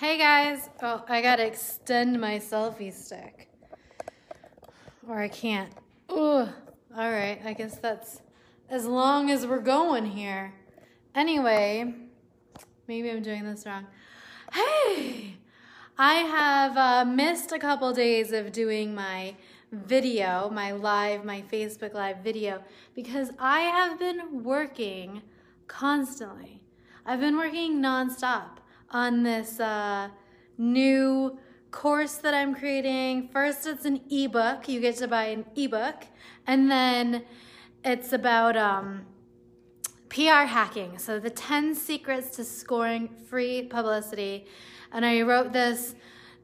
guys. Oh, I gotta extend my selfie stick. Or I can't. Ugh. All right, I guess that's as long as we're going here. Anyway, maybe I'm doing this wrong. Hey! I have uh, missed a couple days of doing my video, my live, my Facebook Live video, because I have been working constantly. I've been working nonstop on this uh, new course that I'm creating. First, it's an ebook. You get to buy an ebook, and then it's about um, PR hacking. So the 10 secrets to scoring free publicity. And I wrote this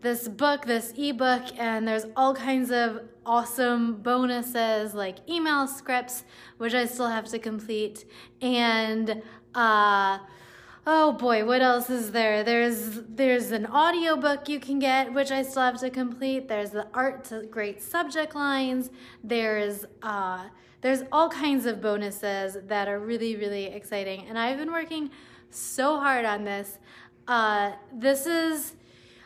this book, this ebook, and there's all kinds of awesome bonuses like email scripts, which I still have to complete, and uh, Oh boy, what else is there? There's there's an audiobook you can get, which I still have to complete. There's the art to great subject lines. There's uh, there's all kinds of bonuses that are really really exciting, and I've been working so hard on this. Uh, this is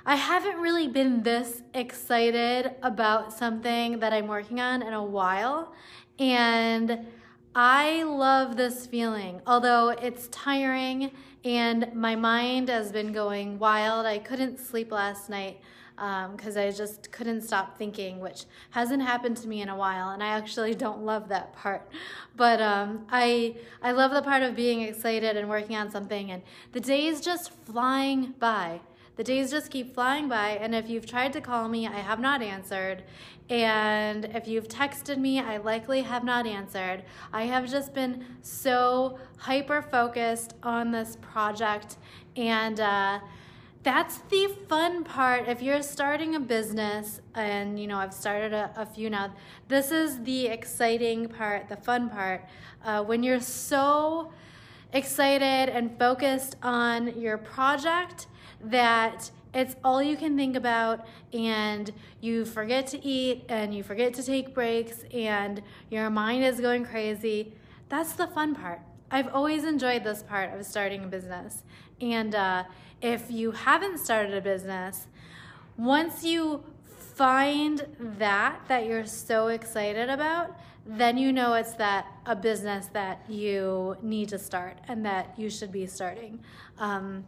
I haven't really been this excited about something that I'm working on in a while, and I love this feeling, although it's tiring and my mind has been going wild. I couldn't sleep last night because um, I just couldn't stop thinking, which hasn't happened to me in a while, and I actually don't love that part. But um, I I love the part of being excited and working on something, and the days just flying by. The days just keep flying by, and if you've tried to call me, I have not answered. And if you've texted me, I likely have not answered. I have just been so hyper focused on this project, and uh, that's the fun part. If you're starting a business, and you know, I've started a, a few now, this is the exciting part, the fun part. Uh, when you're so excited and focused on your project that it's all you can think about and you forget to eat and you forget to take breaks and your mind is going crazy. That's the fun part. I've always enjoyed this part of starting a business. And uh, if you haven't started a business, once you find that that you're so excited about, then you know it's that a business that you need to start and that you should be starting. Um,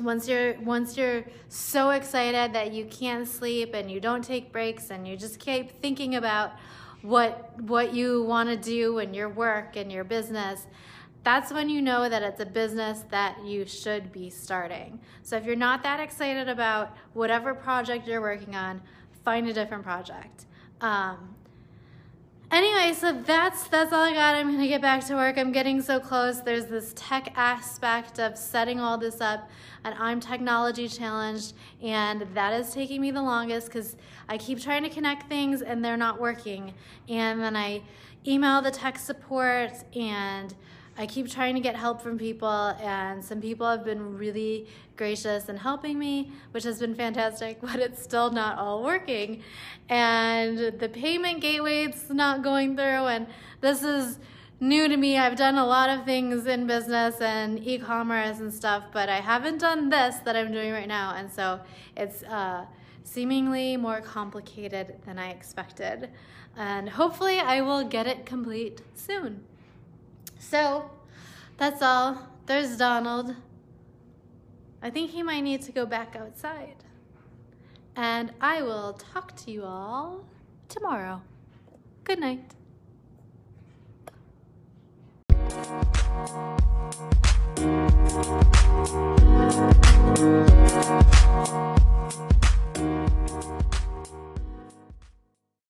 once you're once you're so excited that you can't sleep and you don't take breaks and you just keep thinking about what what you want to do and your work and your business that's when you know that it's a business that you should be starting. So if you're not that excited about whatever project you're working on, find a different project. Um, Anyway, so that's that's all I got. I'm gonna get back to work. I'm getting so close. There's this tech aspect of setting all this up, and I'm technology challenged, and that is taking me the longest because I keep trying to connect things and they're not working. And then I email the tech support and I keep trying to get help from people, and some people have been really gracious in helping me, which has been fantastic, but it's still not all working. And the payment gateway's not going through, and this is new to me. I've done a lot of things in business and e-commerce and stuff, but I haven't done this that I'm doing right now, and so it's uh, seemingly more complicated than I expected. And hopefully I will get it complete soon. So that's all. There's Donald. I think he might need to go back outside. And I will talk to you all tomorrow. Good night.